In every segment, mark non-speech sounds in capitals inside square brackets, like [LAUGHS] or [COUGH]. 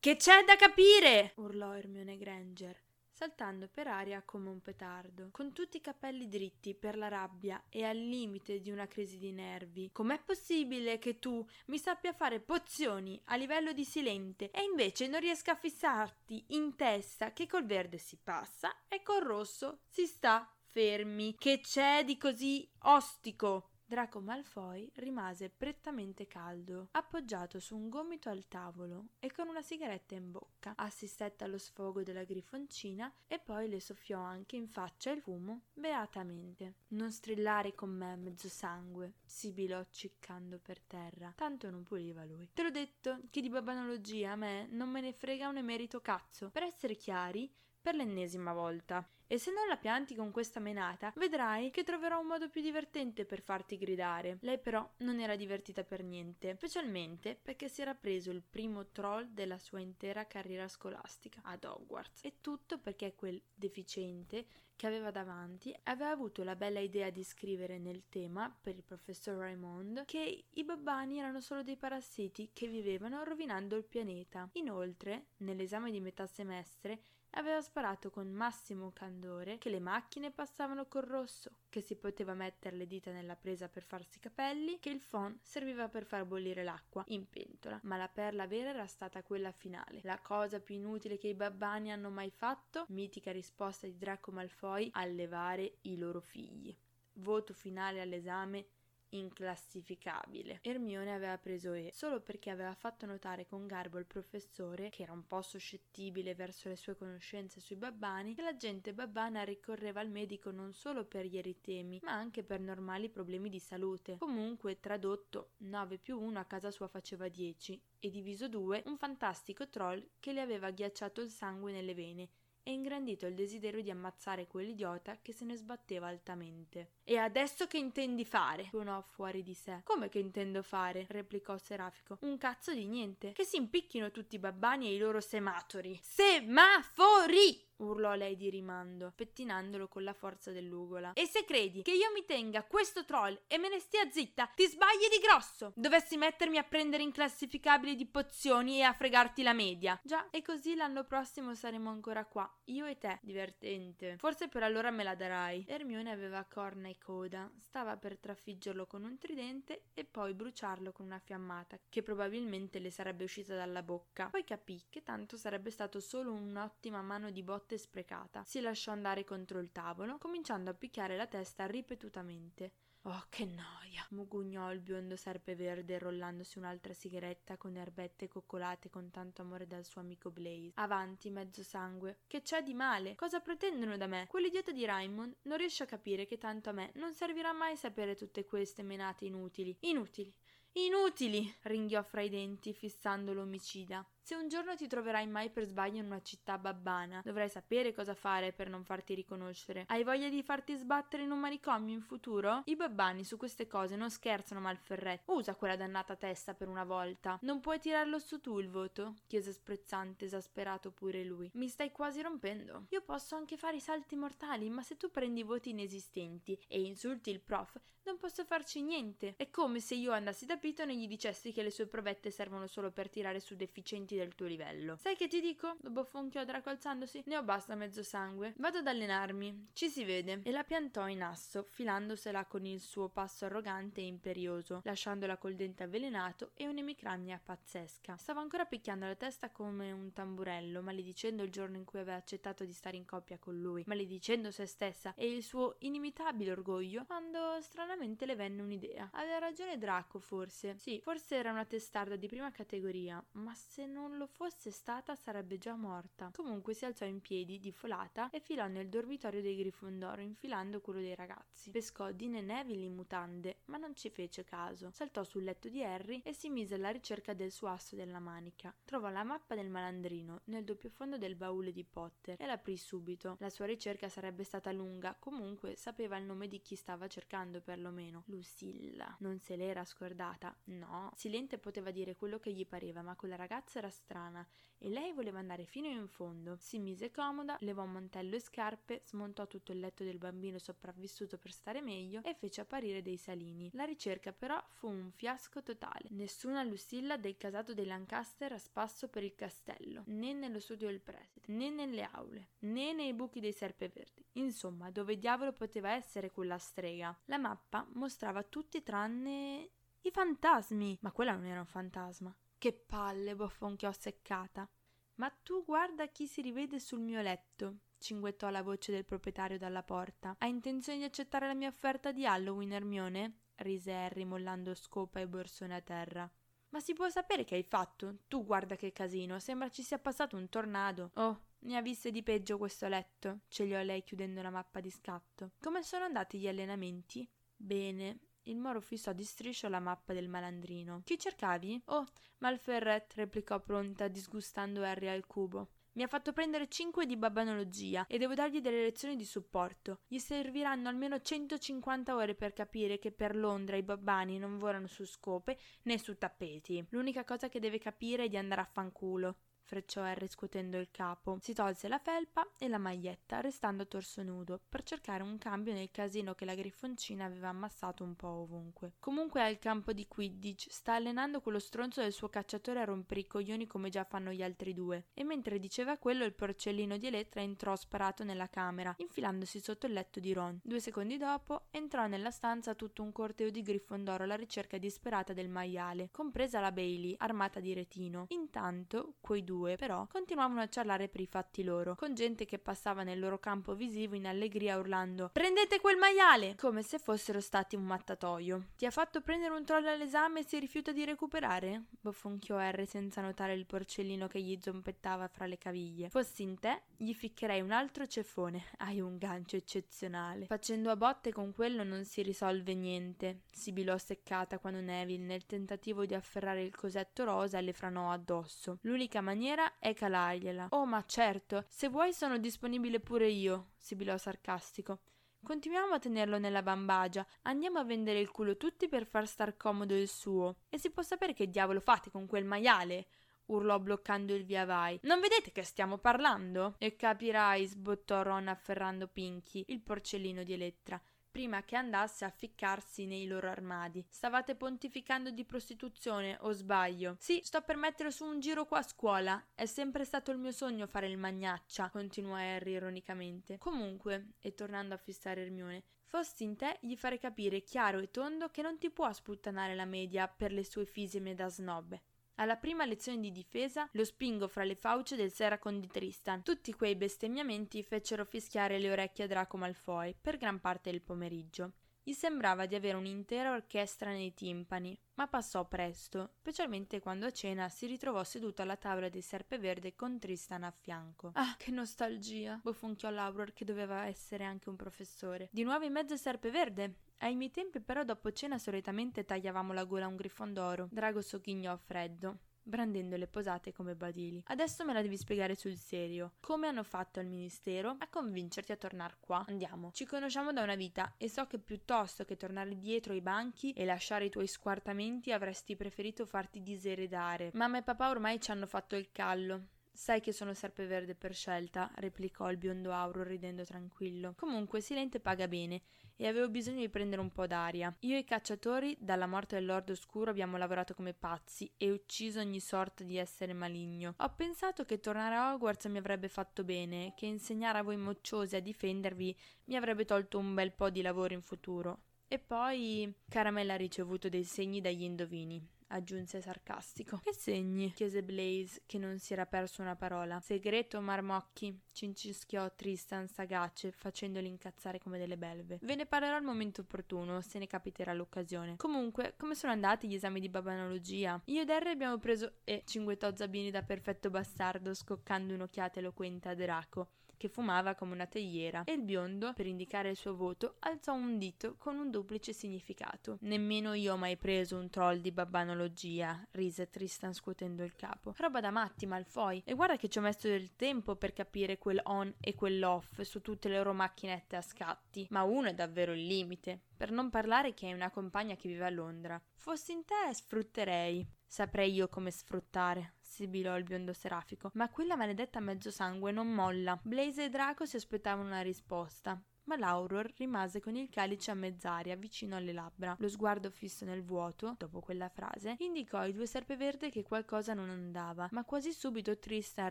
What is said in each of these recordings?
Che c'è da capire? urlò Hermione Granger saltando per aria come un petardo, con tutti i capelli dritti per la rabbia e al limite di una crisi di nervi. Com'è possibile che tu mi sappia fare pozioni a livello di silente e invece non riesca a fissarti in testa che col verde si passa e col rosso si sta fermi? Che c'è di così ostico? Draco Malfoy rimase prettamente caldo, appoggiato su un gomito al tavolo e con una sigaretta in bocca. Assistette allo sfogo della grifoncina e poi le soffiò anche in faccia il fumo beatamente. Non strillare con me, mezzo sangue, sibilò ciccando per terra. Tanto non puliva lui. Te l'ho detto che di babbanologia a me non me ne frega un emerito cazzo. Per essere chiari, per l'ennesima volta. E se non la pianti con questa menata, vedrai che troverò un modo più divertente per farti gridare. Lei però non era divertita per niente, specialmente perché si era preso il primo troll della sua intera carriera scolastica ad Hogwarts. E tutto perché quel deficiente che aveva davanti aveva avuto la bella idea di scrivere nel tema per il professor Raymond che i babbani erano solo dei parassiti che vivevano rovinando il pianeta. Inoltre, nell'esame di metà semestre, aveva sparato con massimo candore che le macchine passavano col rosso, che si poteva mettere le dita nella presa per farsi i capelli, che il phon serviva per far bollire l'acqua in pentola, ma la perla vera era stata quella finale. La cosa più inutile che i babbani hanno mai fatto, mitica risposta di Draco Malfoy, allevare i loro figli. Voto finale all'esame inclassificabile. Ermione aveva preso E solo perché aveva fatto notare con garbo al professore, che era un po' suscettibile verso le sue conoscenze sui babbani, che la gente babbana ricorreva al medico non solo per gli eritemi, ma anche per normali problemi di salute. Comunque, tradotto, 9 più 1 a casa sua faceva 10 e diviso 2 un fantastico troll che le aveva ghiacciato il sangue nelle vene e ingrandito il desiderio di ammazzare quell'idiota che se ne sbatteva altamente. E adesso che intendi fare? suonò fuori di sé. Come che intendo fare? replicò Serafico. Un cazzo di niente. Che si impicchino tutti i babbani e i loro sematori. Semafori! Urlò lei di rimando, pettinandolo con la forza dell'ugola. E se credi che io mi tenga questo troll e me ne stia zitta, ti sbagli di grosso! Dovessi mettermi a prendere inclassificabili di pozioni e a fregarti la media. Già, e così l'anno prossimo saremo ancora qua, io e te. Divertente. Forse per allora me la darai. Hermione aveva corna e coda, stava per trafiggerlo con un tridente e poi bruciarlo con una fiammata, che probabilmente le sarebbe uscita dalla bocca. Poi capì che tanto sarebbe stato solo un'ottima mano di botte notte sprecata. Si lasciò andare contro il tavolo, cominciando a picchiare la testa ripetutamente. Oh, che noia! mugugnò il biondo serpe verde rollandosi un'altra sigaretta con erbette coccolate con tanto amore dal suo amico Blaze. Avanti, mezzo sangue. Che c'è di male? Cosa pretendono da me? Quell'idiota di Raymond non riesce a capire che tanto a me non servirà mai sapere tutte queste menate inutili. Inutili. Inutili! ringhiò fra i denti, fissando l'omicida. Se un giorno ti troverai mai per sbaglio in una città babbana, dovrai sapere cosa fare per non farti riconoscere. Hai voglia di farti sbattere in un manicomio in futuro? I babbani su queste cose non scherzano Malferretto. Usa quella dannata testa per una volta. Non puoi tirarlo su tu il voto? chiese sprezzante, esasperato pure lui. Mi stai quasi rompendo. Io posso anche fare i salti mortali, ma se tu prendi voti inesistenti e insulti il prof, non posso farci niente. È come se io andassi da Piton e gli dicessi che le sue provette servono solo per tirare su deficienti del tuo livello. Sai che ti dico? Dopo fonchiò Draco alzandosi. Ne ho basta mezzo sangue. Vado ad allenarmi. Ci si vede. E la piantò in asso, filandosela con il suo passo arrogante e imperioso, lasciandola col dente avvelenato e un'emicrania pazzesca. Stava ancora picchiando la testa come un tamburello, maledicendo il giorno in cui aveva accettato di stare in coppia con lui, maledicendo se stessa e il suo inimitabile orgoglio, quando stranamente le venne un'idea. Aveva ragione Draco, forse. Sì, forse era una testarda di prima categoria, ma se non non lo fosse stata sarebbe già morta. Comunque si alzò in piedi, di folata, e filò nel dormitorio dei Grifondoro, infilando quello dei ragazzi. Pescò Dean e Neville in mutande, ma non ci fece caso. Saltò sul letto di Harry e si mise alla ricerca del suo asso della manica. Trovò la mappa del malandrino nel doppio fondo del baule di Potter e l'aprì subito. La sua ricerca sarebbe stata lunga, comunque sapeva il nome di chi stava cercando perlomeno. Lucilla. Non se l'era scordata. No. Silente poteva dire quello che gli pareva, ma quella ragazza era era strana e lei voleva andare fino in fondo. Si mise comoda, levò mantello e scarpe, smontò tutto il letto del bambino sopravvissuto per stare meglio e fece apparire dei salini. La ricerca però fu un fiasco totale. Nessuna Lucilla del casato dei Lancaster a spasso per il castello, né nello studio del preside, né nelle aule, né nei buchi dei serpeverdi. Insomma, dove diavolo poteva essere quella strega? La mappa mostrava tutti tranne i fantasmi. Ma quella non era un fantasma. Che palle, bofonchiò seccata. Ma tu guarda chi si rivede sul mio letto, cinguettò la voce del proprietario dalla porta. Hai intenzione di accettare la mia offerta di Halloween, Hermione? rise Harry mollando scopa e borsone a terra. Ma si può sapere che hai fatto? Tu guarda che casino, sembra ci sia passato un tornado. Oh, ne ha viste di peggio questo letto, cegliò lei chiudendo la mappa di scatto. Come sono andati gli allenamenti? Bene, il moro fissò di striscio la mappa del malandrino. Chi cercavi? Oh, Malferret, replicò pronta, disgustando Harry al cubo. Mi ha fatto prendere cinque di babbanologia e devo dargli delle lezioni di supporto. Gli serviranno almeno 150 ore per capire che per Londra i babbani non volano su scope né su tappeti. L'unica cosa che deve capire è di andare a fanculo frecciò Harry scuotendo il capo. Si tolse la felpa e la maglietta, restando a torso nudo, per cercare un cambio nel casino che la griffoncina aveva ammassato un po' ovunque. Comunque al campo di Quidditch sta allenando quello stronzo del suo cacciatore a rompere i coglioni come già fanno gli altri due. E mentre diceva quello, il porcellino di Elettra entrò sparato nella camera, infilandosi sotto il letto di Ron. Due secondi dopo entrò nella stanza tutto un corteo di Grifondoro alla ricerca disperata del maiale, compresa la Bailey, armata di retino. Intanto, quei due due, però, continuavano a ciarlare per i fatti loro, con gente che passava nel loro campo visivo in allegria urlando Prendete quel maiale! come se fossero stati un mattatoio. Ti ha fatto prendere un troll all'esame e si rifiuta di recuperare? bofonchiò Harry senza notare il porcellino che gli zompettava fra le caviglie. Fossi in te, gli ficcherei un altro ceffone. [LAUGHS] Hai un gancio eccezionale. Facendo a botte con quello non si risolve niente, sibilò seccata quando Neville, nel tentativo di afferrare il cosetto rosa, le franò addosso. L'unica maniera maniera è calargliela. Oh, ma certo, se vuoi sono disponibile pure io, sibilò sarcastico. Continuiamo a tenerlo nella bambagia, andiamo a vendere il culo tutti per far star comodo il suo. E si può sapere che diavolo fate con quel maiale? urlò bloccando il via vai. Non vedete che stiamo parlando? E capirai, sbottò Ron afferrando Pinky, il porcellino di Elettra prima che andasse a ficcarsi nei loro armadi. Stavate pontificando di prostituzione, o sbaglio? Sì, sto per mettere su un giro qua a scuola. È sempre stato il mio sogno fare il magnaccia, continuò Harry ironicamente. Comunque, e tornando a fissare Hermione, Fossi in te, gli farei capire chiaro e tondo che non ti può sputtanare la media per le sue fisime da snob. Alla prima lezione di difesa lo spingo fra le fauce del Seracon di Tristan. Tutti quei bestemmiamenti fecero fischiare le orecchie a Draco Malfoy per gran parte del pomeriggio. Gli sembrava di avere un'intera orchestra nei timpani, ma passò presto, specialmente quando a cena si ritrovò seduto alla tavola di Serpeverde con Tristan a fianco. Ah, che nostalgia! bofonchiò Lauror, che doveva essere anche un professore. Di nuovo in mezzo a Serpeverde? Ai miei tempi però dopo cena solitamente tagliavamo la gola a un grifondoro. Drago sogghignò freddo brandendo le posate come badili. Adesso me la devi spiegare sul serio. Come hanno fatto al ministero a convincerti a tornare qua? Andiamo. Ci conosciamo da una vita e so che piuttosto che tornare dietro ai banchi e lasciare i tuoi squartamenti avresti preferito farti diseredare. Mamma e papà ormai ci hanno fatto il callo. Sai che sono serpeverde per scelta, replicò il biondo Auro ridendo tranquillo. Comunque Silente paga bene e avevo bisogno di prendere un po' d'aria. Io e i cacciatori, dalla morte del Lord Oscuro, abbiamo lavorato come pazzi e ucciso ogni sorta di essere maligno. Ho pensato che tornare a Hogwarts mi avrebbe fatto bene, che insegnare a voi mocciosi a difendervi mi avrebbe tolto un bel po' di lavoro in futuro. E poi Caramella ha ricevuto dei segni dagli indovini aggiunse sarcastico. Che segni? chiese Blaze, che non si era perso una parola. Segreto, marmocchi, cincischiò Tristan sagace, facendoli incazzare come delle belve. Ve ne parlerò al momento opportuno, se ne capiterà l'occasione. Comunque, come sono andati gli esami di babanologia? Io ed Harry abbiamo preso... e cinguettò Zabini da perfetto bastardo, scoccando un'occhiata eloquente a Draco che fumava come una teiera, e il biondo, per indicare il suo voto, alzò un dito con un duplice significato. Nemmeno io ho mai preso un troll di babbanologia, rise Tristan scuotendo il capo. Roba da matti, Malfoy. E guarda che ci ho messo del tempo per capire quel on e quell'off su tutte le loro macchinette a scatti. Ma uno è davvero il limite. Per non parlare che hai una compagna che vive a Londra. Fossi in te, sfrutterei. Saprei io come sfruttare, sibilò il biondo serafico, ma quella maledetta mezzo sangue non molla. Blaze e Draco si aspettavano una risposta ma l'Auror rimase con il calice a mezz'aria vicino alle labbra. Lo sguardo fisso nel vuoto, dopo quella frase, indicò ai due serpeverde che qualcosa non andava, ma quasi subito Tristan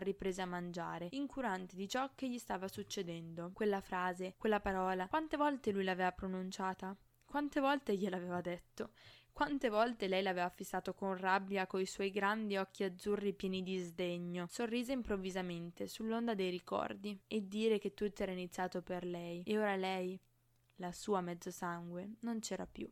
riprese a mangiare, incurante di ciò che gli stava succedendo. Quella frase, quella parola, quante volte lui l'aveva pronunciata? Quante volte gliel'aveva detto? Quante volte lei l'aveva fissato con rabbia coi suoi grandi occhi azzurri pieni di sdegno. Sorrise improvvisamente sull'onda dei ricordi e dire che tutto era iniziato per lei. E ora lei, la sua mezzo sangue, non c'era più.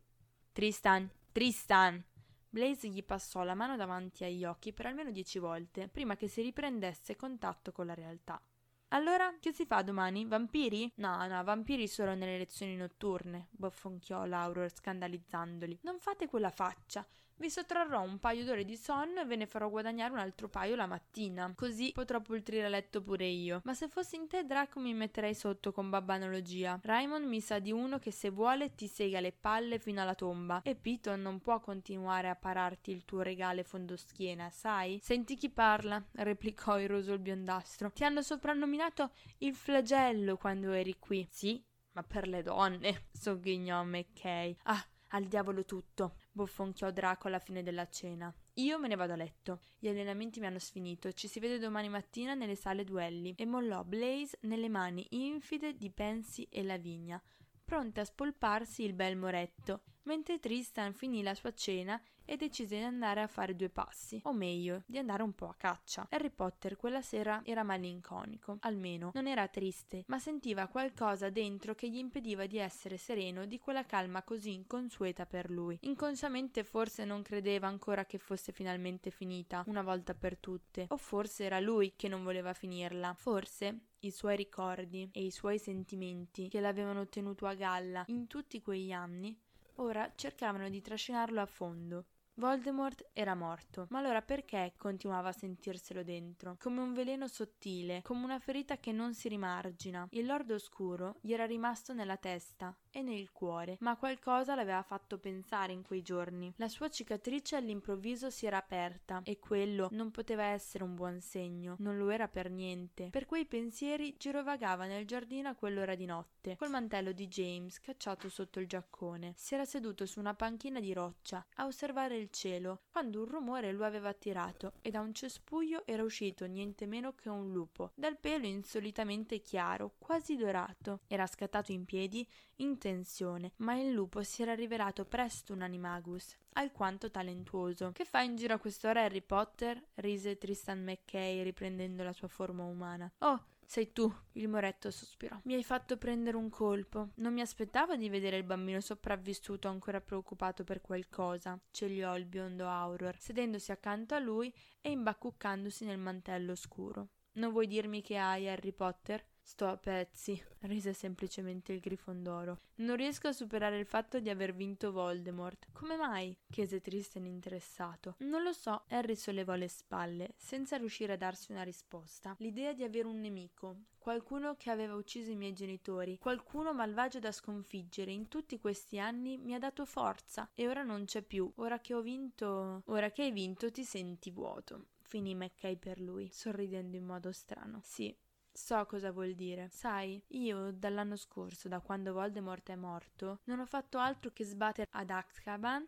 Tristan, Tristan! Blaze gli passò la mano davanti agli occhi per almeno dieci volte prima che si riprendesse contatto con la realtà. Allora, che si fa domani? Vampiri? No, no, vampiri solo nelle lezioni notturne, bofonchiò Laurel scandalizzandoli. Non fate quella faccia. Vi sottrarrò un paio d'ore di sonno e ve ne farò guadagnare un altro paio la mattina. Così potrò pultrire a letto pure io. Ma se fossi in te, Draco, mi metterei sotto con babbanologia. Raymond mi sa di uno che se vuole ti sega le palle fino alla tomba. E Piton non può continuare a pararti il tuo regale fondoschiena, sai? Senti chi parla, replicò iroso il biondastro. Ti hanno soprannominato il flagello quando eri qui. Sì, ma per le donne, sogghignò McKay. Ah, al diavolo tutto, bofonchiò Draco alla fine della cena. Io me ne vado a letto. Gli allenamenti mi hanno sfinito. Ci si vede domani mattina nelle sale duelli. E mollò Blaze nelle mani infide di Pansy e Lavinia, pronte a spolparsi il bel moretto, mentre Tristan finì la sua cena e decise di andare a fare due passi, o meglio, di andare un po' a caccia. Harry Potter quella sera era malinconico, almeno non era triste, ma sentiva qualcosa dentro che gli impediva di essere sereno di quella calma così inconsueta per lui. Inconsciamente forse non credeva ancora che fosse finalmente finita, una volta per tutte, o forse era lui che non voleva finirla. Forse i suoi ricordi e i suoi sentimenti che l'avevano tenuto a galla in tutti quegli anni ora cercavano di trascinarlo a fondo Voldemort era morto, ma allora perché continuava a sentirselo dentro? Come un veleno sottile, come una ferita che non si rimargina. Il Lord Oscuro gli era rimasto nella testa e nel cuore, ma qualcosa l'aveva fatto pensare in quei giorni. La sua cicatrice all'improvviso si era aperta e quello non poteva essere un buon segno, non lo era per niente. Per quei pensieri girovagava nel giardino a quell'ora di notte, col mantello di James cacciato sotto il giaccone. Si era seduto su una panchina di roccia a osservare il cielo, quando un rumore lo aveva attirato e da un cespuglio era uscito niente meno che un lupo, dal pelo insolitamente chiaro, quasi dorato. Era scattato in piedi, in tensione, ma il lupo si era rivelato presto un animagus, alquanto talentuoso. Che fa in giro a quest'ora Harry Potter? rise Tristan McKay riprendendo la sua forma umana. Oh, sei tu, il moretto sospirò. Mi hai fatto prendere un colpo. Non mi aspettavo di vedere il bambino sopravvissuto ancora preoccupato per qualcosa, cegliò il biondo Auror, sedendosi accanto a lui e imbacuccandosi nel mantello scuro. Non vuoi dirmi che hai Harry Potter? Sto a pezzi, rise semplicemente il Grifondoro. Non riesco a superare il fatto di aver vinto Voldemort. Come mai? chiese Tristan interessato. Non lo so. Harry sollevò le spalle, senza riuscire a darsi una risposta. L'idea di avere un nemico, qualcuno che aveva ucciso i miei genitori, qualcuno malvagio da sconfiggere in tutti questi anni mi ha dato forza e ora non c'è più. Ora che ho vinto. Ora che hai vinto ti senti vuoto. Finì Mackay per lui, sorridendo in modo strano. Sì, So cosa vuol dire. Sai, io dall'anno scorso, da quando Voldemort è morto, non ho fatto altro che sbattere ad Azkaban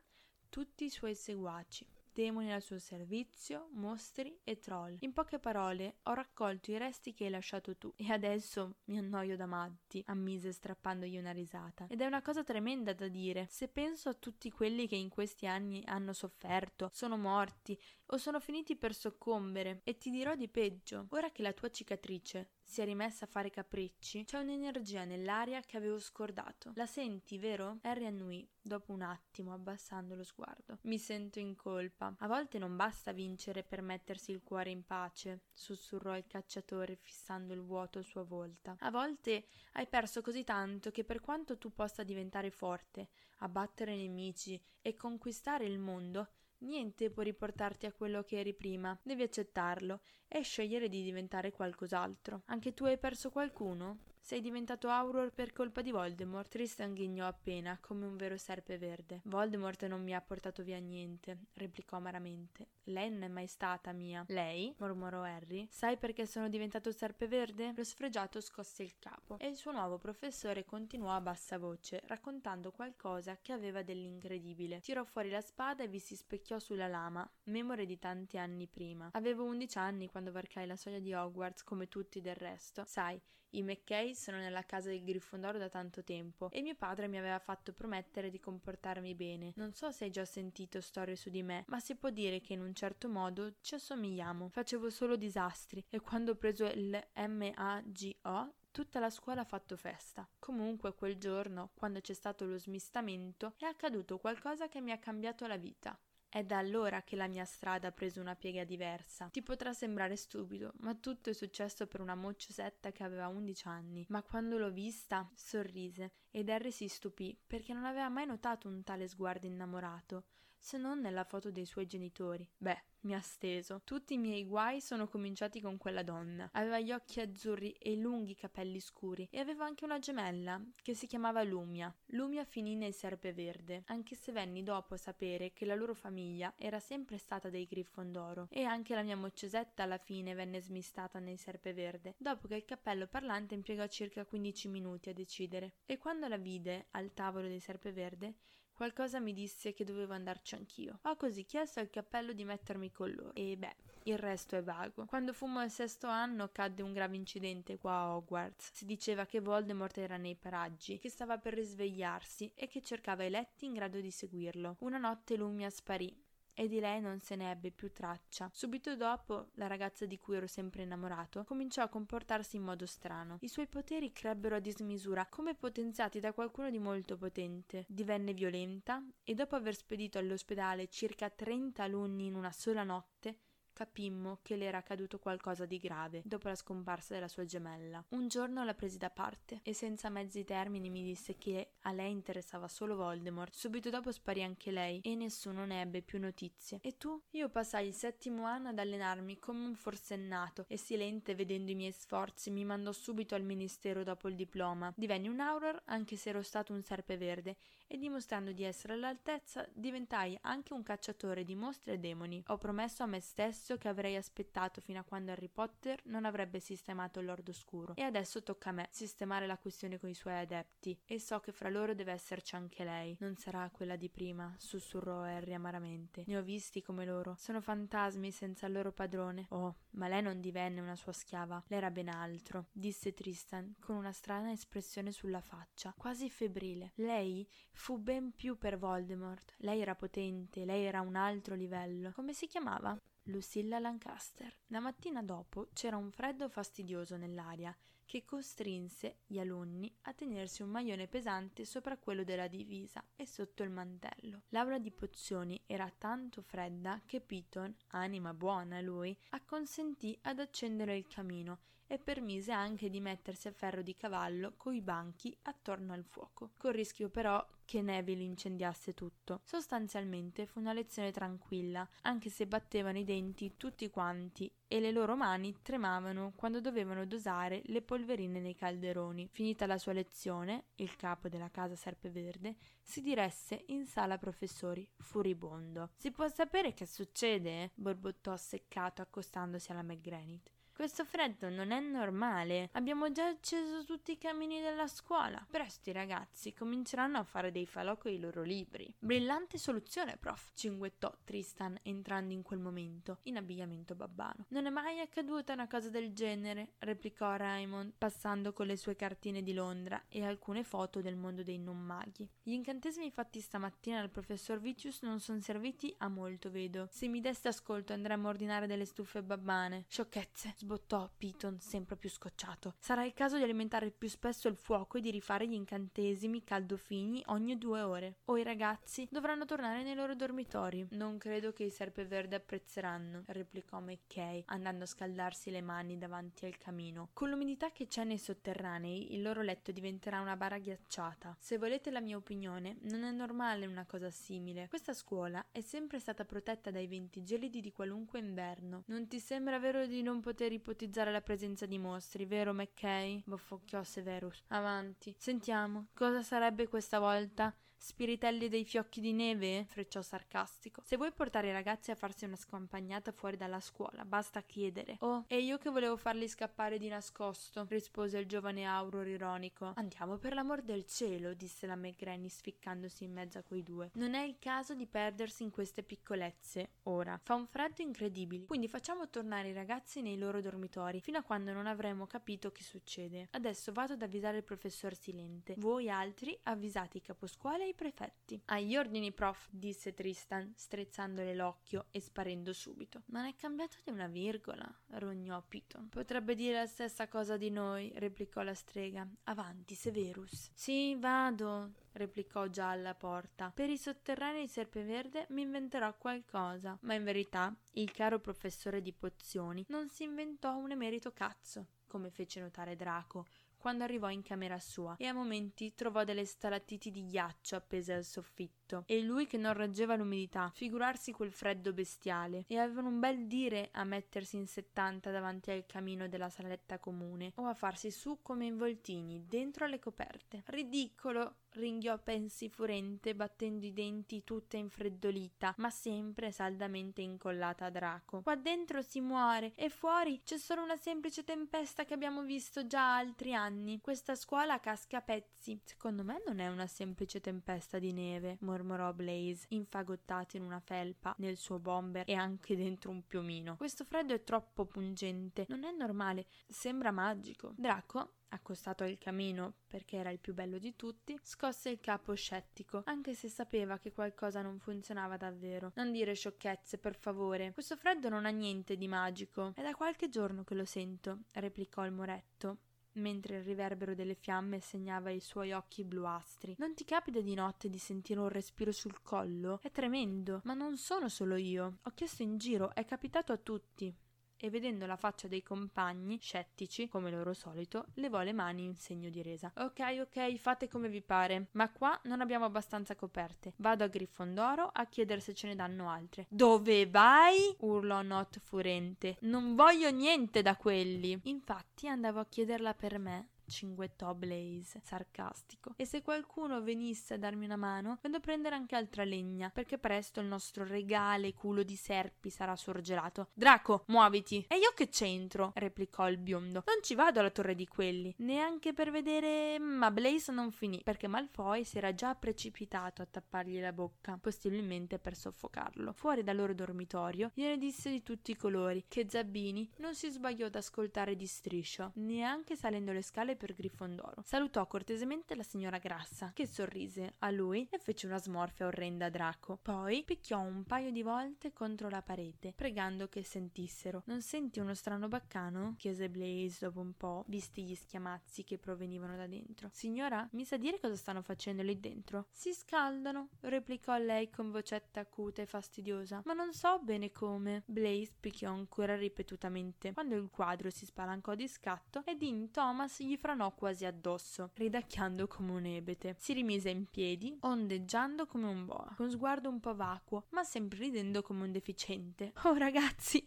tutti i suoi seguaci demoni al suo servizio, mostri e troll. In poche parole, ho raccolto i resti che hai lasciato tu e adesso mi annoio da matti, ammise strappandogli una risata. Ed è una cosa tremenda da dire. Se penso a tutti quelli che in questi anni hanno sofferto, sono morti o sono finiti per soccombere, e ti dirò di peggio. Ora che la tua cicatrice si è rimessa a fare capricci, c'è un'energia nell'aria che avevo scordato. La senti, vero? Harry annui, dopo un attimo, abbassando lo sguardo. Mi sento in colpa. A volte non basta vincere per mettersi il cuore in pace, sussurrò il cacciatore fissando il vuoto a sua volta. A volte hai perso così tanto che per quanto tu possa diventare forte, abbattere nemici e conquistare il mondo, Niente può riportarti a quello che eri prima, devi accettarlo e scegliere di diventare qualcos'altro. Anche tu hai perso qualcuno? Sei diventato Auror per colpa di Voldemort? Tristan ghignò appena, come un vero serpe verde. Voldemort non mi ha portato via niente, replicò amaramente. Lei non è mai stata mia. Lei? mormorò Harry. Sai perché sono diventato serpeverde? Lo sfregiato scosse il capo e il suo nuovo professore continuò a bassa voce, raccontando qualcosa che aveva dell'incredibile. Tirò fuori la spada e vi si specchiò sulla lama, memore di tanti anni prima. Avevo undici anni quando varcai la soglia di Hogwarts come tutti del resto. Sai, i McKay sono nella casa del Grifondoro da tanto tempo e mio padre mi aveva fatto promettere di comportarmi bene. Non so se hai già sentito storie su di me, ma si può dire che in un certo modo ci assomigliamo. Facevo solo disastri e quando ho preso il MAGO Tutta la scuola ha fatto festa. Comunque quel giorno, quando c'è stato lo smistamento, è accaduto qualcosa che mi ha cambiato la vita. È da allora che la mia strada ha preso una piega diversa. Ti potrà sembrare stupido, ma tutto è successo per una mocciosetta che aveva 11 anni. Ma quando l'ho vista, sorrise ed Harry si stupì perché non aveva mai notato un tale sguardo innamorato se non nella foto dei suoi genitori. Beh, mi ha steso. Tutti i miei guai sono cominciati con quella donna. Aveva gli occhi azzurri e lunghi capelli scuri e aveva anche una gemella che si chiamava Lumia. Lumia finì nel Serpeverde, anche se venni dopo a sapere che la loro famiglia era sempre stata dei Griffondoro e anche la mia moccesetta alla fine venne smistata nel Serpeverde, dopo che il cappello parlante impiegò circa 15 minuti a decidere. E quando la vide al tavolo del Serpeverde, Qualcosa mi disse che dovevo andarci anch'io. Ho così chiesto al cappello di mettermi con loro. E beh, il resto è vago. Quando fummo al sesto anno cadde un grave incidente qua a Hogwarts. Si diceva che Voldemort era nei paraggi, che stava per risvegliarsi e che cercava eletti in grado di seguirlo. Una notte Lumia sparì e di lei non se ne ebbe più traccia. Subito dopo, la ragazza di cui ero sempre innamorato cominciò a comportarsi in modo strano. I suoi poteri crebbero a dismisura, come potenziati da qualcuno di molto potente. Divenne violenta e dopo aver spedito all'ospedale circa 30 alunni in una sola notte, capimmo che le era accaduto qualcosa di grave dopo la scomparsa della sua gemella. Un giorno la presi da parte e senza mezzi termini mi disse che a lei interessava solo Voldemort. Subito dopo sparì anche lei e nessuno ne ebbe più notizie. E tu? Io passai il settimo anno ad allenarmi come un forsennato e Silente, vedendo i miei sforzi, mi mandò subito al ministero dopo il diploma. Divenni un Auror anche se ero stato un serpe verde e dimostrando di essere all'altezza diventai anche un cacciatore di mostri e demoni. Ho promesso a me stesso che avrei aspettato fino a quando Harry Potter non avrebbe sistemato l'Ordo Oscuro e adesso tocca a me sistemare la questione con i suoi adepti e so che fra loro deve esserci anche lei. Non sarà quella di prima, sussurrò Harry amaramente. Ne ho visti come loro. Sono fantasmi senza il loro padrone. Oh, ma lei non divenne una sua schiava, lei era ben altro, disse Tristan con una strana espressione sulla faccia, quasi febbrile. Lei fu ben più per Voldemort. Lei era potente, lei era a un altro livello. Come si chiamava? Lucilla Lancaster. La mattina dopo c'era un freddo fastidioso nell'aria che costrinse gli alunni a tenersi un maglione pesante sopra quello della divisa e sotto il mantello. L'aula di pozioni era tanto fredda che Piton, anima buona lui, acconsentì ad accendere il camino e permise anche di mettersi a ferro di cavallo coi banchi attorno al fuoco, col rischio però che Neville incendiasse tutto. Sostanzialmente fu una lezione tranquilla, anche se battevano i denti tutti quanti e le loro mani tremavano quando dovevano dosare le polverine nei calderoni. Finita la sua lezione, il capo della casa Serpeverde si diresse in sala professori, furibondo. Si può sapere che succede? borbottò seccato accostandosi alla McGranit. Questo freddo non è normale. Abbiamo già acceso tutti i camini della scuola. Presto i ragazzi cominceranno a fare dei falò con i loro libri. Brillante soluzione, prof, cinguettò Tristan entrando in quel momento, in abbigliamento babbano. Non è mai accaduta una cosa del genere, replicò Raymond, passando con le sue cartine di Londra e alcune foto del mondo dei non maghi. Gli incantesimi fatti stamattina dal professor Vicius non sono serviti a molto, vedo. Se mi deste ascolto andremo a ordinare delle stufe babbane. Sciocchezze, sbottò Piton sempre più scocciato. Sarà il caso di alimentare più spesso il fuoco e di rifare gli incantesimi caldofini ogni due ore. O i ragazzi dovranno tornare nei loro dormitori. Non credo che i serpeverde apprezzeranno, replicò McKay, andando a scaldarsi le mani davanti al camino. Con l'umidità che c'è nei sotterranei, il loro letto diventerà una bara ghiacciata. Se volete la mia opinione, non è normale una cosa simile. Questa scuola è sempre stata protetta dai venti gelidi di qualunque inverno. Non ti sembra vero di non poter ipotizzare la presenza di mostri, vero McKay? Boffocchiò Severus. Avanti. Sentiamo, cosa sarebbe questa volta? Spiritelli dei fiocchi di neve? frecciò sarcastico. Se vuoi portare i ragazzi a farsi una scampagnata fuori dalla scuola, basta chiedere. Oh, e io che volevo farli scappare di nascosto, rispose il giovane Auror ironico. Andiamo per l'amor del cielo, disse la McGranny sficcandosi in mezzo a quei due. Non è il caso di perdersi in queste piccolezze, ora. Fa un freddo incredibile, quindi facciamo tornare i ragazzi nei loro dormitori, fino a quando non avremo capito che succede. Adesso vado ad avvisare il professor Silente. Voi altri avvisate i caposcuola i prefetti. Agli ordini, prof, disse Tristan, strizzandole l'occhio e sparendo subito. Non è cambiato di una virgola, rognò Piton. Potrebbe dire la stessa cosa di noi, replicò la strega. Avanti, Severus. Sì, vado, replicò già alla porta. Per i sotterranei di Serpeverde mi inventerò qualcosa. Ma in verità, il caro professore di pozioni non si inventò un emerito cazzo, come fece notare Draco, quando arrivò in camera sua e a momenti trovò delle stalattiti di ghiaccio appese al soffitto e lui che non reggeva l'umidità, figurarsi quel freddo bestiale. E avevano un bel dire a mettersi in settanta davanti al camino della saletta comune o a farsi su come involtini dentro alle coperte. Ridicolo! ringhiò pensi furente battendo i denti tutta infreddolita ma sempre saldamente incollata a Draco. Qua dentro si muore e fuori c'è solo una semplice tempesta che abbiamo visto già altri anni. Questa scuola casca a pezzi. Secondo me non è una semplice tempesta di neve mormorò Blaze infagottato in una felpa nel suo bomber e anche dentro un piumino questo freddo è troppo pungente non è normale sembra magico Draco accostato al camino perché era il più bello di tutti, scosse il capo scettico, anche se sapeva che qualcosa non funzionava davvero. Non dire sciocchezze, per favore. Questo freddo non ha niente di magico. È da qualche giorno che lo sento, replicò il moretto mentre il riverbero delle fiamme segnava i suoi occhi bluastri. Non ti capita di notte di sentire un respiro sul collo? È tremendo, ma non sono solo io. Ho chiesto in giro, è capitato a tutti e vedendo la faccia dei compagni, scettici, come loro solito, levò le mani in segno di resa. Ok, ok, fate come vi pare, ma qua non abbiamo abbastanza coperte. Vado a Grifondoro a chiedere se ce ne danno altre. Dove vai? urlò Not furente. Non voglio niente da quelli. Infatti andavo a chiederla per me cinguettò Blaze, sarcastico. E se qualcuno venisse a darmi una mano, vado a prendere anche altra legna, perché presto il nostro regale culo di serpi sarà sorgelato. Draco, muoviti! E io che c'entro? replicò il biondo. Non ci vado alla torre di quelli, neanche per vedere. Ma Blaze non finì, perché Malfoy si era già precipitato a tappargli la bocca, possibilmente per soffocarlo. Fuori dal loro dormitorio gliene disse di tutti i colori che Zabbini non si sbagliò ad ascoltare di striscio, neanche salendo le scale per Grifondoro. Salutò cortesemente la signora Grassa, che sorrise a lui e fece una smorfia orrenda a Draco. Poi picchiò un paio di volte contro la parete, pregando che sentissero. Non senti uno strano baccano? chiese Blaze dopo un po', visti gli schiamazzi che provenivano da dentro. Signora, mi sa dire cosa stanno facendo lì dentro? Si scaldano, replicò lei con vocetta acuta e fastidiosa. Ma non so bene come. Blaze picchiò ancora ripetutamente, quando il quadro si spalancò di scatto e Dean Thomas gli franò quasi addosso, ridacchiando come un ebete. Si rimise in piedi, ondeggiando come un boa, con sguardo un po' vacuo, ma sempre ridendo come un deficiente. [LAUGHS] Oh ragazzi,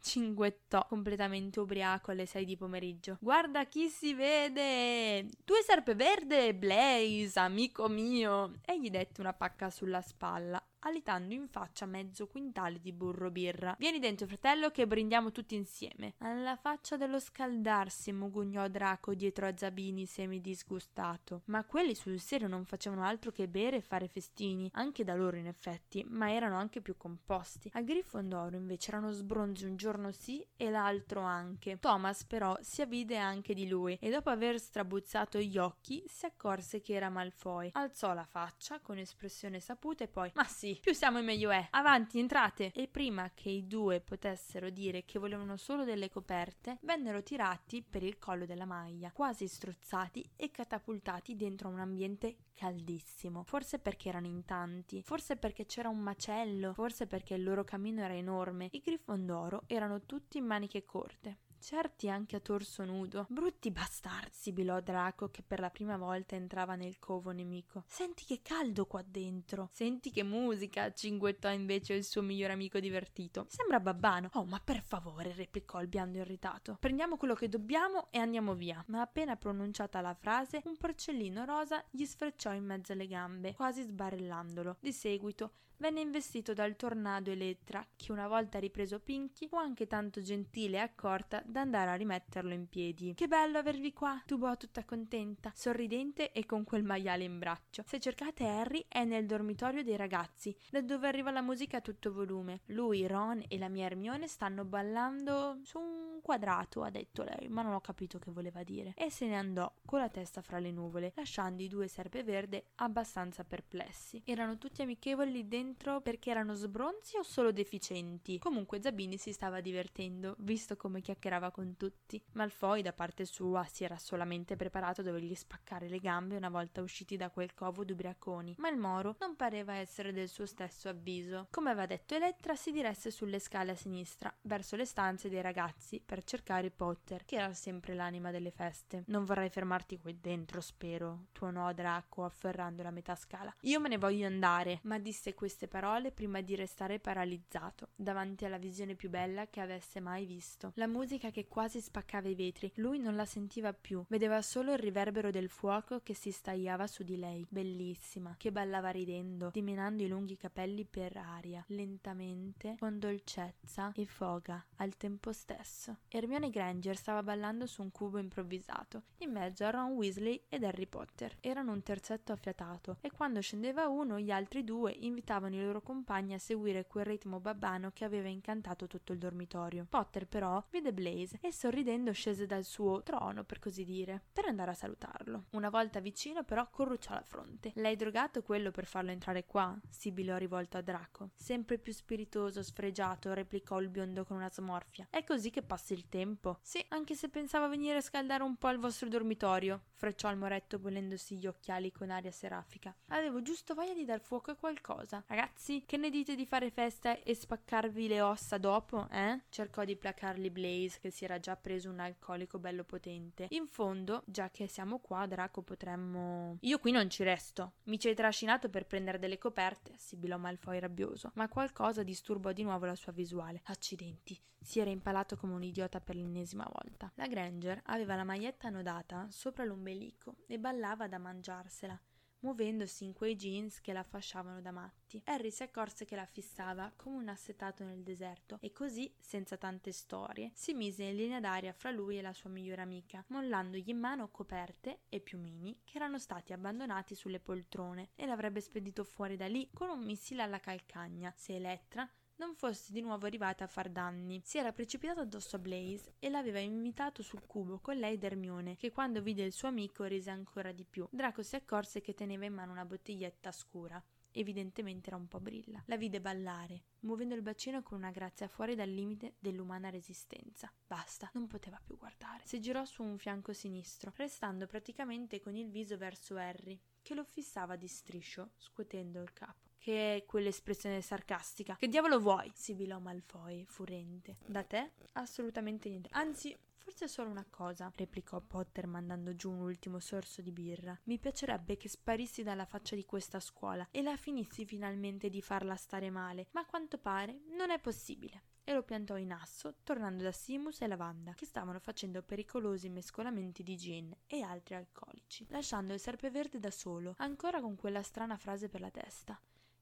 cinguettò, completamente ubriaco alle sei di pomeriggio. Guarda chi si vede! Tu sei Serpeverde, Blaze, amico mio! E gli dette una pacca sulla spalla, alitando in faccia mezzo quintale di burro birra. Vieni dentro, fratello, che brindiamo tutti insieme. Alla faccia dello scaldarsi, mugugnò Draco dietro a Zabini semidisgustato. Ma quelli sul serio non facevano altro che bere e fare festini, anche da loro in effetti, ma erano anche più composti. A Grifondoro invece erano sbronzi un giorno sì e l'altro anche. Thomas però si avvide anche di lui e dopo aver strabuzzato gli occhi si accorse che era Malfoy. Alzò la faccia con espressione saputa e poi Ma sì, più siamo e meglio è. Avanti, entrate! E prima che i due potessero dire che volevano solo delle coperte, vennero tirati per il collo della maglia, quasi strozzati e catapultati dentro un ambiente caldissimo. Forse perché erano in tanti, forse perché c'era un macello, forse perché il loro cammino era enorme. I Grifondoro erano tutti in maniche corte certi anche a torso nudo. Brutti bastardi, sibilò Draco che per la prima volta entrava nel covo nemico. Senti che caldo qua dentro. Senti che musica, cinguettò invece il suo miglior amico divertito. Sembra babbano. Oh, ma per favore, replicò il biondo irritato. Prendiamo quello che dobbiamo e andiamo via. Ma appena pronunciata la frase, un porcellino rosa gli sfrecciò in mezzo alle gambe, quasi sbarellandolo. Di seguito venne investito dal tornado Elettra, che una volta ripreso Pinky fu anche tanto gentile e accorta da andare a rimetterlo in piedi. Che bello avervi qua, tubò tutta contenta, sorridente e con quel maiale in braccio. Se cercate Harry è nel dormitorio dei ragazzi, da dove arriva la musica a tutto volume. Lui, Ron e la mia Hermione stanno ballando su un quadrato, ha detto lei, ma non ho capito che voleva dire. E se ne andò con la testa fra le nuvole, lasciando i due serpeverde abbastanza perplessi. Erano tutti amichevoli dentro dentro perché erano sbronzi o solo deficienti. Comunque Zabini si stava divertendo, visto come chiacchierava con tutti. Malfoy, da parte sua, si era solamente preparato a dovergli spaccare le gambe una volta usciti da quel covo d'ubriaconi, ma il moro non pareva essere del suo stesso avviso. Come aveva detto Elettra, si diresse sulle scale a sinistra, verso le stanze dei ragazzi, per cercare Potter, che era sempre l'anima delle feste. Non vorrai fermarti qui dentro, spero, tuonò Draco afferrando la metà scala. Io me ne voglio andare, ma disse questo queste parole prima di restare paralizzato davanti alla visione più bella che avesse mai visto. La musica che quasi spaccava i vetri, lui non la sentiva più, vedeva solo il riverbero del fuoco che si stagliava su di lei, bellissima, che ballava ridendo, dimenando i lunghi capelli per aria, lentamente, con dolcezza e foga al tempo stesso. Hermione Granger stava ballando su un cubo improvvisato, in mezzo a Ron Weasley ed Harry Potter. Erano un terzetto affiatato e quando scendeva uno gli altri due invitavano invitavano i loro compagni a seguire quel ritmo babbano che aveva incantato tutto il dormitorio. Potter però vide Blaze e sorridendo scese dal suo trono, per così dire, per andare a salutarlo. Una volta vicino però corrucciò la fronte. L'hai drogato quello per farlo entrare qua? sibilò rivolto a Draco. Sempre più spiritoso, sfregiato, replicò il biondo con una smorfia. È così che passi il tempo? Sì, anche se pensava venire a scaldare un po' il vostro dormitorio, frecciò il moretto bolendosi gli occhiali con aria serafica. Avevo giusto voglia di dar fuoco a qualcosa. Ragazzi, che ne dite di fare festa e spaccarvi le ossa dopo, eh? Cercò di placarli Blaze, che si era già preso un alcolico bello potente. In fondo, già che siamo qua, Draco, potremmo... Io qui non ci resto. Mi ci hai trascinato per prendere delle coperte, sibilò Malfoy rabbioso. Ma qualcosa disturbò di nuovo la sua visuale. Accidenti, si era impalato come un idiota per l'ennesima volta. La Granger aveva la maglietta annodata sopra l'ombelico e ballava da mangiarsela muovendosi in quei jeans che la fasciavano da matti. Harry si accorse che la fissava come un assetato nel deserto e così, senza tante storie, si mise in linea d'aria fra lui e la sua migliore amica, mollandogli in mano coperte e piumini che erano stati abbandonati sulle poltrone e l'avrebbe spedito fuori da lì con un missile alla calcagna se Elettra non fosse di nuovo arrivata a far danni. Si era precipitato addosso a Blaze e l'aveva invitato sul cubo con lei ed Hermione, che quando vide il suo amico rise ancora di più. Draco si accorse che teneva in mano una bottiglietta scura. Evidentemente era un po' brilla. La vide ballare, muovendo il bacino con una grazia fuori dal limite dell'umana resistenza. Basta, non poteva più guardare. Si girò su un fianco sinistro, restando praticamente con il viso verso Harry, che lo fissava di striscio, scuotendo il capo che è quell'espressione sarcastica. Che diavolo vuoi? sibilò Malfoy, furente. Da te? Assolutamente niente. Anzi, Forse solo una cosa, replicò Potter mandando giù un ultimo sorso di birra. Mi piacerebbe che sparissi dalla faccia di questa scuola e la finissi finalmente di farla stare male, ma a quanto pare non è possibile. E lo piantò in asso, tornando da Simus e Lavanda, che stavano facendo pericolosi mescolamenti di gin e altri alcolici, lasciando il serpeverde da solo, ancora con quella strana frase per la testa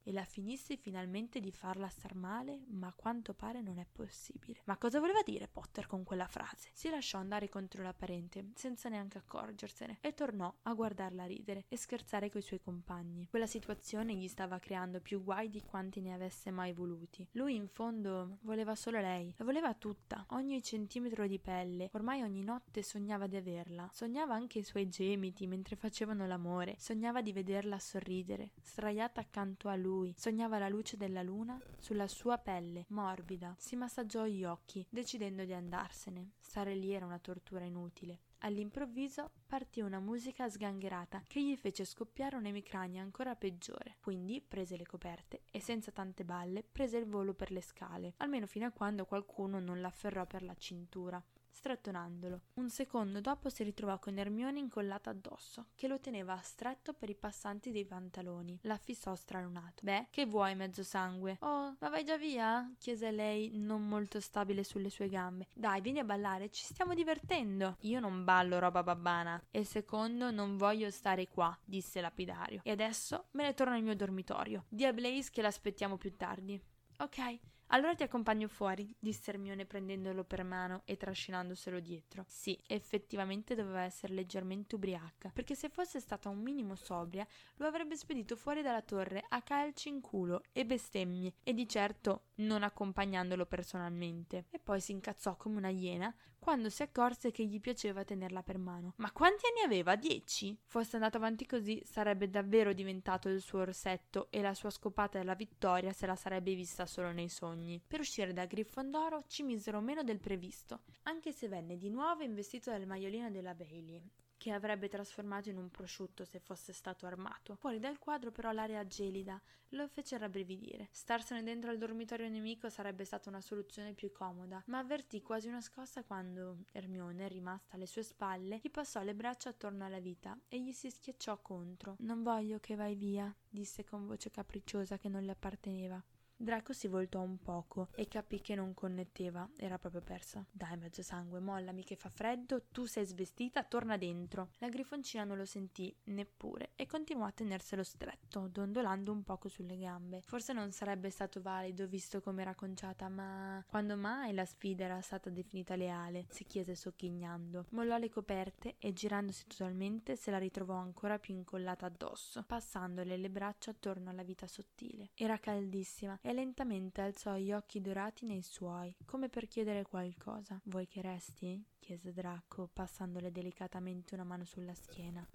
e la finissi finalmente di farla star male, ma a quanto pare non è possibile. Ma cosa voleva dire Potter con quella frase? Si lasciò andare contro la parente, senza neanche accorgersene, e tornò a guardarla ridere e scherzare coi suoi compagni. Quella situazione gli stava creando più guai di quanti ne avesse mai voluti. Lui in fondo voleva solo lei, la voleva tutta, ogni centimetro di pelle, ormai ogni notte sognava di averla, sognava anche i suoi gemiti mentre facevano l'amore, sognava di vederla sorridere, sdraiata accanto a lui lui. Sognava la luce della luna sulla sua pelle, morbida. Si massaggiò gli occhi, decidendo di andarsene. Stare lì era una tortura inutile. All'improvviso partì una musica sgangherata che gli fece scoppiare un'emicrania ancora peggiore. Quindi prese le coperte e senza tante balle prese il volo per le scale, almeno fino a quando qualcuno non l'afferrò per la cintura. Strattonandolo. Un secondo dopo si ritrovò con Ermione incollata addosso, che lo teneva stretto per i passanti dei pantaloni. La fissò stralunato. Beh, che vuoi, mezzo sangue? Oh, ma vai già via? chiese lei, non molto stabile sulle sue gambe. Dai, vieni a ballare, ci stiamo divertendo. Io non ballo roba babbana. E secondo, non voglio stare qua, disse lapidario. E adesso me ne torno al mio dormitorio. Di a Blaze che l'aspettiamo più tardi. Ok. Allora ti accompagno fuori, disse Hermione prendendolo per mano e trascinandoselo dietro. Sì, effettivamente doveva essere leggermente ubriaca, perché se fosse stata un minimo sobria, lo avrebbe spedito fuori dalla torre a calci in culo e bestemmie, e di certo non accompagnandolo personalmente. E poi si incazzò come una iena quando si accorse che gli piaceva tenerla per mano. Ma quanti anni aveva? Dieci? Fosse andato avanti così, sarebbe davvero diventato il suo orsetto e la sua scopata della vittoria se la sarebbe vista solo nei sogni. Per uscire da Grifondoro ci misero meno del previsto, anche se venne di nuovo investito dal maiolino della Bailey che avrebbe trasformato in un prosciutto se fosse stato armato. Fuori dal quadro però l'aria gelida lo fece rabbrividire. Starsene dentro al dormitorio nemico sarebbe stata una soluzione più comoda, ma avvertì quasi una scossa quando Hermione, rimasta alle sue spalle, gli passò le braccia attorno alla vita e gli si schiacciò contro. Non voglio che vai via, disse con voce capricciosa che non le apparteneva. Draco si voltò un poco e capì che non connetteva, era proprio persa. Dai, mezzo sangue, mollami che fa freddo, tu sei svestita, torna dentro. La grifoncina non lo sentì neppure e continuò a tenerselo stretto, dondolando un poco sulle gambe. Forse non sarebbe stato valido visto come era conciata, ma quando mai la sfida era stata definita leale? si chiese sogghignando. Mollò le coperte e girandosi totalmente se la ritrovò ancora più incollata addosso, passandole le braccia attorno alla vita sottile. Era caldissima e lentamente alzò gli occhi dorati nei suoi, come per chiedere qualcosa. Vuoi che resti? chiese Draco, passandole delicatamente una mano sulla schiena.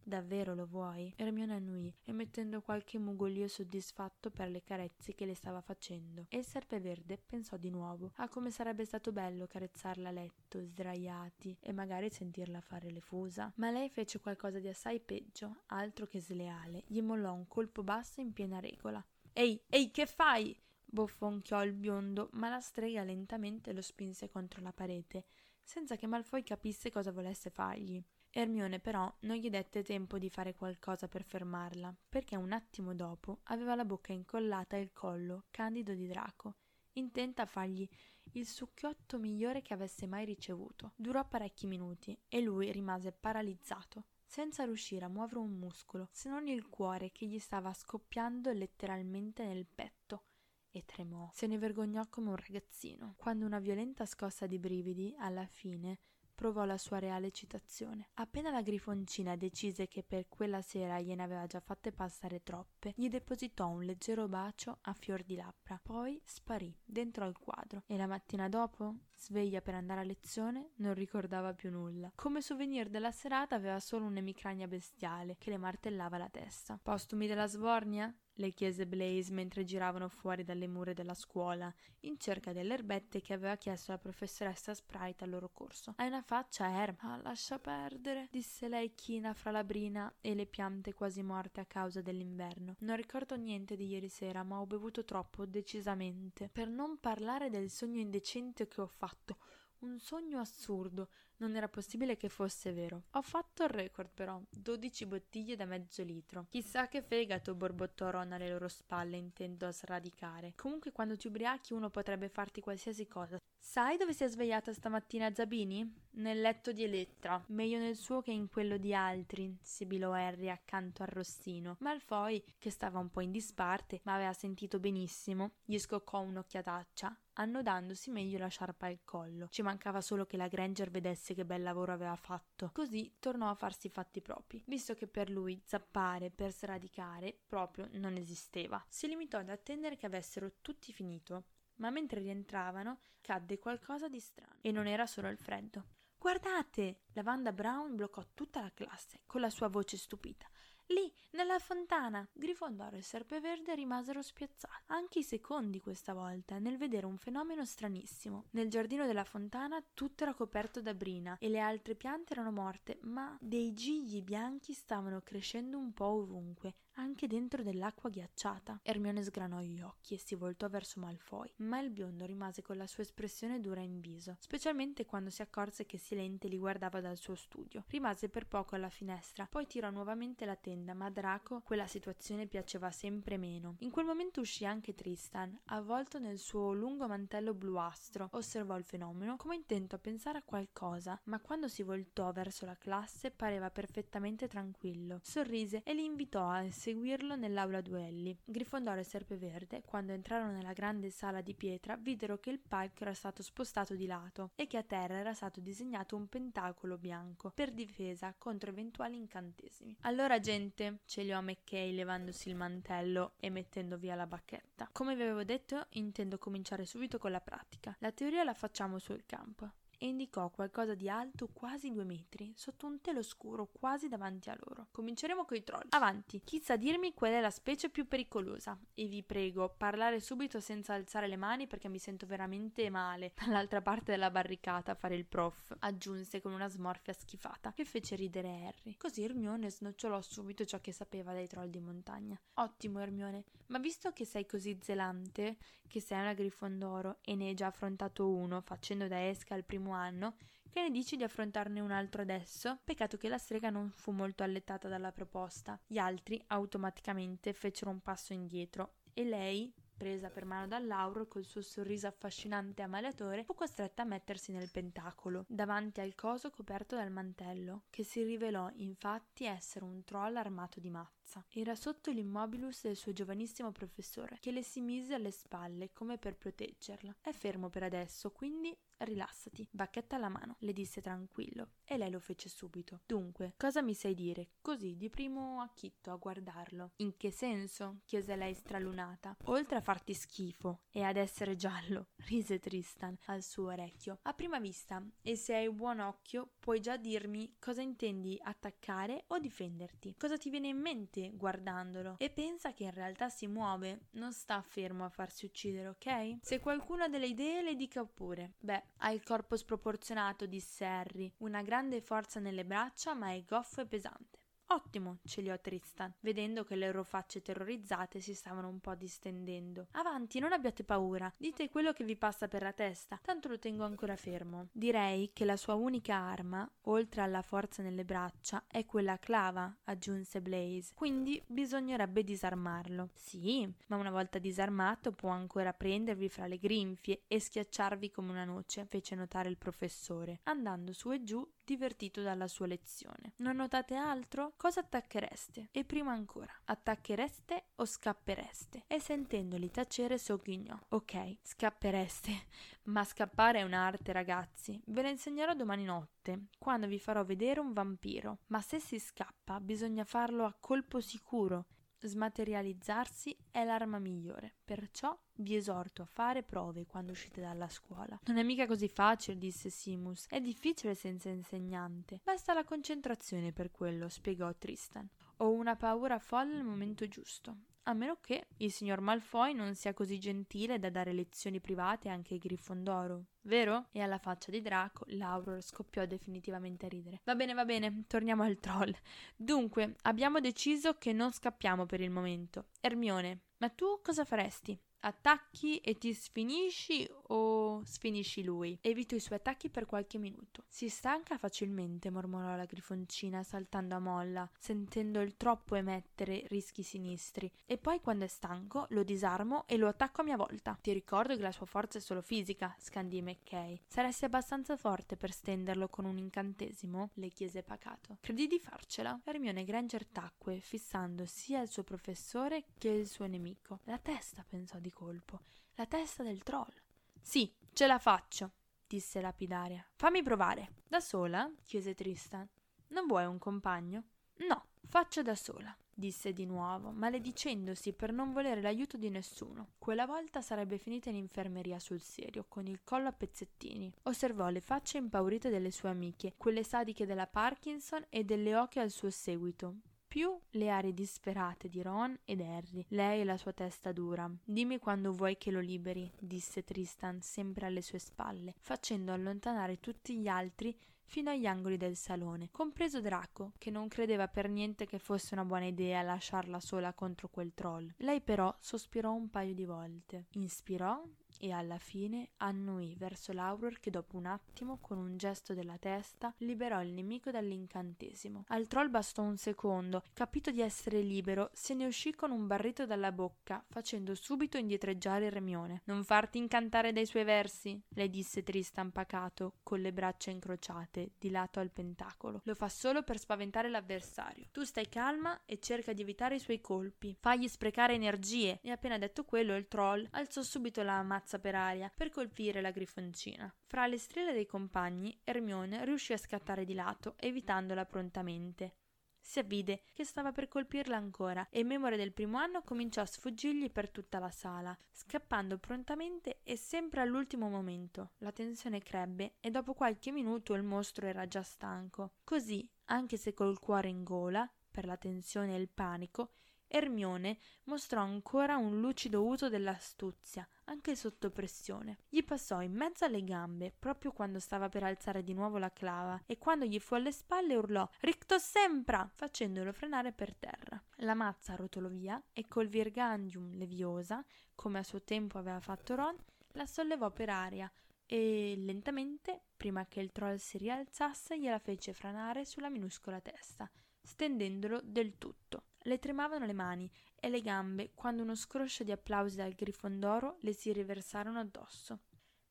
Davvero lo vuoi? Hermione annui, emettendo qualche mugolio soddisfatto per le carezze che le stava facendo. E il serpeverde pensò di nuovo a come sarebbe stato bello carezzarla a letto, sdraiati, e magari sentirla fare le fusa. Ma lei fece qualcosa di assai peggio, altro che sleale. Gli mollò un colpo basso in piena regola. Ehi, ehi, che fai? bofonchiò il biondo, ma la strega lentamente lo spinse contro la parete, senza che Malfoy capisse cosa volesse fargli. Ermione però non gli dette tempo di fare qualcosa per fermarla, perché un attimo dopo aveva la bocca incollata al collo candido di Draco, intenta a fargli il succhiotto migliore che avesse mai ricevuto. Durò parecchi minuti e lui rimase paralizzato senza riuscire a muovere un muscolo, se non il cuore che gli stava scoppiando letteralmente nel petto. E tremò, se ne vergognò come un ragazzino, quando una violenta scossa di brividi, alla fine, provò la sua reale citazione. Appena la grifoncina decise che per quella sera gliene aveva già fatte passare troppe, gli depositò un leggero bacio a fior di labbra, poi sparì dentro al quadro e la mattina dopo, sveglia per andare a lezione, non ricordava più nulla. Come souvenir della serata aveva solo un'emicrania bestiale che le martellava la testa. Postumi della svornia? Le chiese Blaze mentre giravano fuori dalle mura della scuola, in cerca delle erbette che aveva chiesto la professoressa Sprite al loro corso. Hai una faccia, Herm. Ah, lascia perdere, disse lei china fra la brina e le piante quasi morte a causa dell'inverno. Non ricordo niente di ieri sera, ma ho bevuto troppo, decisamente. Per non parlare del sogno indecente che ho fatto. Un sogno assurdo. Non era possibile che fosse vero. Ho fatto il record però, 12 bottiglie da mezzo litro. Chissà che fegato, borbottò Ron alle loro spalle, intento a sradicare. Comunque quando ti ubriachi uno potrebbe farti qualsiasi cosa. Sai dove si è svegliata stamattina Zabini? Nel letto di Elettra. Meglio nel suo che in quello di altri, sibilò Harry accanto al rossino. Malfoy, che stava un po' in disparte, ma aveva sentito benissimo, gli scoccò un'occhiataccia annodandosi meglio la sciarpa al collo. Ci mancava solo che la Granger vedesse che bel lavoro aveva fatto. Così tornò a farsi i fatti propri, visto che per lui zappare per sradicare proprio non esisteva. Si limitò ad attendere che avessero tutti finito, ma mentre rientravano cadde qualcosa di strano. E non era solo il freddo. Guardate! Lavanda Brown bloccò tutta la classe con la sua voce stupita. Lì, nella fontana! Grifondoro e Serpeverde rimasero spiazzati, anche i secondi questa volta, nel vedere un fenomeno stranissimo. Nel giardino della fontana tutto era coperto da brina e le altre piante erano morte, ma dei gigli bianchi stavano crescendo un po' ovunque, anche dentro dell'acqua ghiacciata. Hermione sgranò gli occhi e si voltò verso Malfoy, ma il biondo rimase con la sua espressione dura in viso, specialmente quando si accorse che Silente li guardava dal suo studio. Rimase per poco alla finestra, poi tirò nuovamente la tenda, ma a Draco quella situazione piaceva sempre meno. In quel momento uscì anche Tristan, avvolto nel suo lungo mantello bluastro. Osservò il fenomeno come intento a pensare a qualcosa, ma quando si voltò verso la classe pareva perfettamente tranquillo. Sorrise e li invitò a seguirlo nell'aula duelli. Grifondoro e Serpeverde, quando entrarono nella grande sala di pietra, videro che il palco era stato spostato di lato e che a terra era stato disegnato un pentacolo bianco per difesa contro eventuali incantesimi. Allora, gente, celiò McKay levandosi il mantello e mettendo via la bacchetta. Come vi avevo detto, intendo cominciare subito con la pratica. La teoria la facciamo sul campo e indicò qualcosa di alto quasi due metri, sotto un telo scuro quasi davanti a loro. Cominceremo coi troll. Avanti, chi sa dirmi qual è la specie più pericolosa? E vi prego, parlare subito senza alzare le mani perché mi sento veramente male. [LAUGHS] Dall'altra parte della barricata a fare il prof, aggiunse con una smorfia schifata, che fece ridere Harry. Così Hermione snocciolò subito ciò che sapeva dei troll di montagna. Ottimo, Hermione, ma visto che sei così zelante, che sei una Grifondoro e ne hai già affrontato uno facendo da esca al primo anno, che ne dici di affrontarne un altro adesso? Peccato che la strega non fu molto allettata dalla proposta. Gli altri automaticamente fecero un passo indietro e lei, presa per mano dall'Auro e col suo sorriso affascinante e ammaliatore, fu costretta a mettersi nel pentacolo, davanti al coso coperto dal mantello, che si rivelò infatti essere un troll armato di mazza. Era sotto l'immobilus del suo giovanissimo professore, che le si mise alle spalle come per proteggerla. È fermo per adesso, quindi Rilassati, bacchetta alla mano, le disse tranquillo, e lei lo fece subito. Dunque, cosa mi sai dire? Così, di primo acchitto, a guardarlo. In che senso? chiese lei stralunata. Oltre a farti schifo e ad essere giallo, [LAUGHS] rise Tristan al suo orecchio. A prima vista, e se hai buon occhio, puoi già dirmi cosa intendi attaccare o difenderti. Cosa ti viene in mente guardandolo? E pensa che in realtà si muove, non sta fermo a farsi uccidere, ok? Se qualcuno ha delle idee, le dica pure. Beh, ha il corpo sproporzionato, disse Harry, una grande forza nelle braccia, ma è goffo e pesante. Ottimo, celiò Tristan, vedendo che le loro facce terrorizzate si stavano un po' distendendo. Avanti, non abbiate paura, dite quello che vi passa per la testa, tanto lo tengo ancora fermo. Direi che la sua unica arma, oltre alla forza nelle braccia, è quella clava, aggiunse Blaze, quindi bisognerebbe disarmarlo. Sì, ma una volta disarmato può ancora prendervi fra le grinfie e schiacciarvi come una noce, fece notare il professore, andando su e giù divertito dalla sua lezione. Non notate altro? Cosa attacchereste? E prima ancora, attacchereste o scappereste? E sentendoli tacere sogghignò. Ok, scappereste. [LAUGHS] Ma scappare è un'arte, ragazzi. Ve la insegnerò domani notte, quando vi farò vedere un vampiro. Ma se si scappa, bisogna farlo a colpo sicuro Smaterializzarsi è l'arma migliore, perciò vi esorto a fare prove quando uscite dalla scuola. Non è mica così facile, disse Simus. È difficile senza insegnante. Basta la concentrazione per quello, spiegò Tristan. Ho una paura folle al momento giusto a meno che il signor Malfoy non sia così gentile da dare lezioni private anche ai Grifondoro, vero? E alla faccia di Draco, Lauror scoppiò definitivamente a ridere. Va bene, va bene, torniamo al troll. Dunque, abbiamo deciso che non scappiamo per il momento. Ermione, ma tu cosa faresti? Attacchi e ti sfinisci o sfinisci lui? Evito i suoi attacchi per qualche minuto. Si stanca facilmente, mormorò la grifoncina saltando a molla, sentendo il troppo emettere rischi sinistri. E poi quando è stanco lo disarmo e lo attacco a mia volta. Ti ricordo che la sua forza è solo fisica, scandì McKay. Saresti abbastanza forte per stenderlo con un incantesimo? le chiese pacato. Credi di farcela? Hermione Granger tacque, fissando sia il suo professore che il suo nemico. La testa, pensò di colpo. La testa del troll. Sì, ce la faccio, disse lapidaria. Fammi provare. Da sola? chiese Tristan. Non vuoi un compagno? No, faccio da sola, disse di nuovo, maledicendosi per non volere l'aiuto di nessuno. Quella volta sarebbe finita in infermeria sul serio, con il collo a pezzettini. Osservò le facce impaurite delle sue amiche, quelle sadiche della Parkinson e delle oche al suo seguito, più le arie disperate di Ron ed Harry, lei e la sua testa dura. Dimmi quando vuoi che lo liberi, disse Tristan sempre alle sue spalle, facendo allontanare tutti gli altri fino agli angoli del salone, compreso Draco, che non credeva per niente che fosse una buona idea lasciarla sola contro quel troll. Lei però sospirò un paio di volte, inspirò e alla fine annui verso l'Auror che dopo un attimo, con un gesto della testa, liberò il nemico dall'incantesimo. Al troll bastò un secondo, capito di essere libero, se ne uscì con un barrito dalla bocca, facendo subito indietreggiare Remione. Non farti incantare dai suoi versi, le disse Tristan pacato, con le braccia incrociate, di lato al pentacolo. Lo fa solo per spaventare l'avversario. Tu stai calma e cerca di evitare i suoi colpi. Fagli sprecare energie. E appena detto quello, il troll alzò subito la mazza mazza per aria per colpire la grifoncina. Fra le strile dei compagni, Ermione riuscì a scattare di lato, evitandola prontamente. Si avvide che stava per colpirla ancora e in memoria del primo anno cominciò a sfuggirgli per tutta la sala, scappando prontamente e sempre all'ultimo momento. La tensione crebbe e dopo qualche minuto il mostro era già stanco. Così, anche se col cuore in gola, per la tensione e il panico, Ermione mostrò ancora un lucido uso dell'astuzia, anche sotto pressione. Gli passò in mezzo alle gambe, proprio quando stava per alzare di nuovo la clava, e quando gli fu alle spalle urlò Ricto sempra! facendolo frenare per terra. La mazza rotolò via e col Virgandium leviosa, come a suo tempo aveva fatto Ron, la sollevò per aria e lentamente, prima che il troll si rialzasse, gliela fece franare sulla minuscola testa, stendendolo del tutto. Le tremavano le mani e le gambe quando uno scroscio di applausi dal Grifondoro le si riversarono addosso.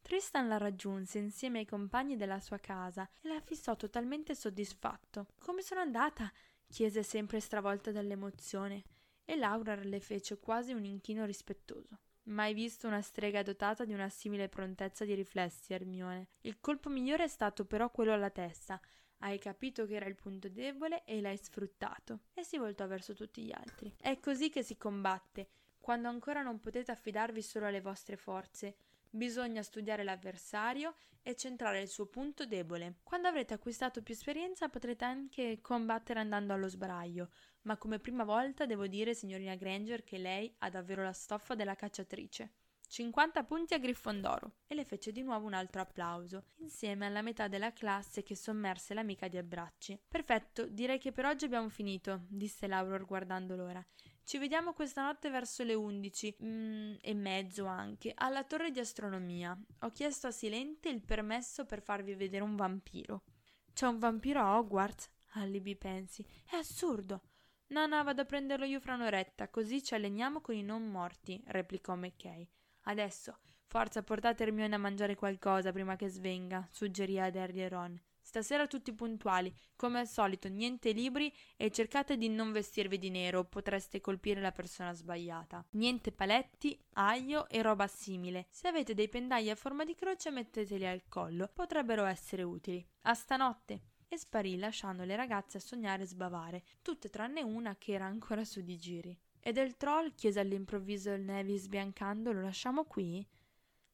Tristan la raggiunse insieme ai compagni della sua casa e la fissò totalmente soddisfatto. Come sono andata? chiese sempre stravolta dall'emozione, e Laura le fece quasi un inchino rispettoso. Mai visto una strega dotata di una simile prontezza di riflessi, Hermione. Il colpo migliore è stato però quello alla testa, hai capito che era il punto debole e l'hai sfruttato. E si voltò verso tutti gli altri. È così che si combatte, quando ancora non potete affidarvi solo alle vostre forze. Bisogna studiare l'avversario e centrare il suo punto debole. Quando avrete acquistato più esperienza potrete anche combattere andando allo sbaraglio, ma come prima volta devo dire, signorina Granger, che lei ha davvero la stoffa della cacciatrice. 50 punti a Grifondoro e le fece di nuovo un altro applauso, insieme alla metà della classe che sommerse l'amica di abbracci. Perfetto, direi che per oggi abbiamo finito, disse Lauror guardando l'ora. Ci vediamo questa notte verso le undici mm, e mezzo anche, alla torre di astronomia. Ho chiesto a Silente il permesso per farvi vedere un vampiro. C'è un vampiro a Hogwarts? Alibi pensi. È assurdo. No, no, vado a prenderlo io fra un'oretta, così ci alleniamo con i non morti, replicò McKay. Adesso, forza, portate Hermione a mangiare qualcosa prima che svenga, suggerì ad Harry e Ron. Stasera tutti puntuali, come al solito, niente libri e cercate di non vestirvi di nero, potreste colpire la persona sbagliata. Niente paletti, aglio e roba simile. Se avete dei pendagli a forma di croce, metteteli al collo, potrebbero essere utili. A stanotte! E sparì lasciando le ragazze a sognare e sbavare, tutte tranne una che era ancora su di giri. E del troll? chiese all'improvviso il Nevi sbiancando. Lo lasciamo qui?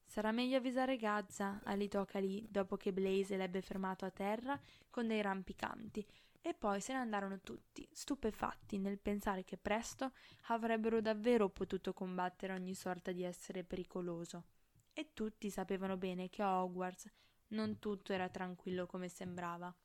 Sarà meglio avvisare Gazza, alitò Calì, dopo che Blaze l'ebbe fermato a terra con dei rampicanti, e poi se ne andarono tutti, stupefatti nel pensare che presto avrebbero davvero potuto combattere ogni sorta di essere pericoloso. E tutti sapevano bene che a Hogwarts non tutto era tranquillo come sembrava.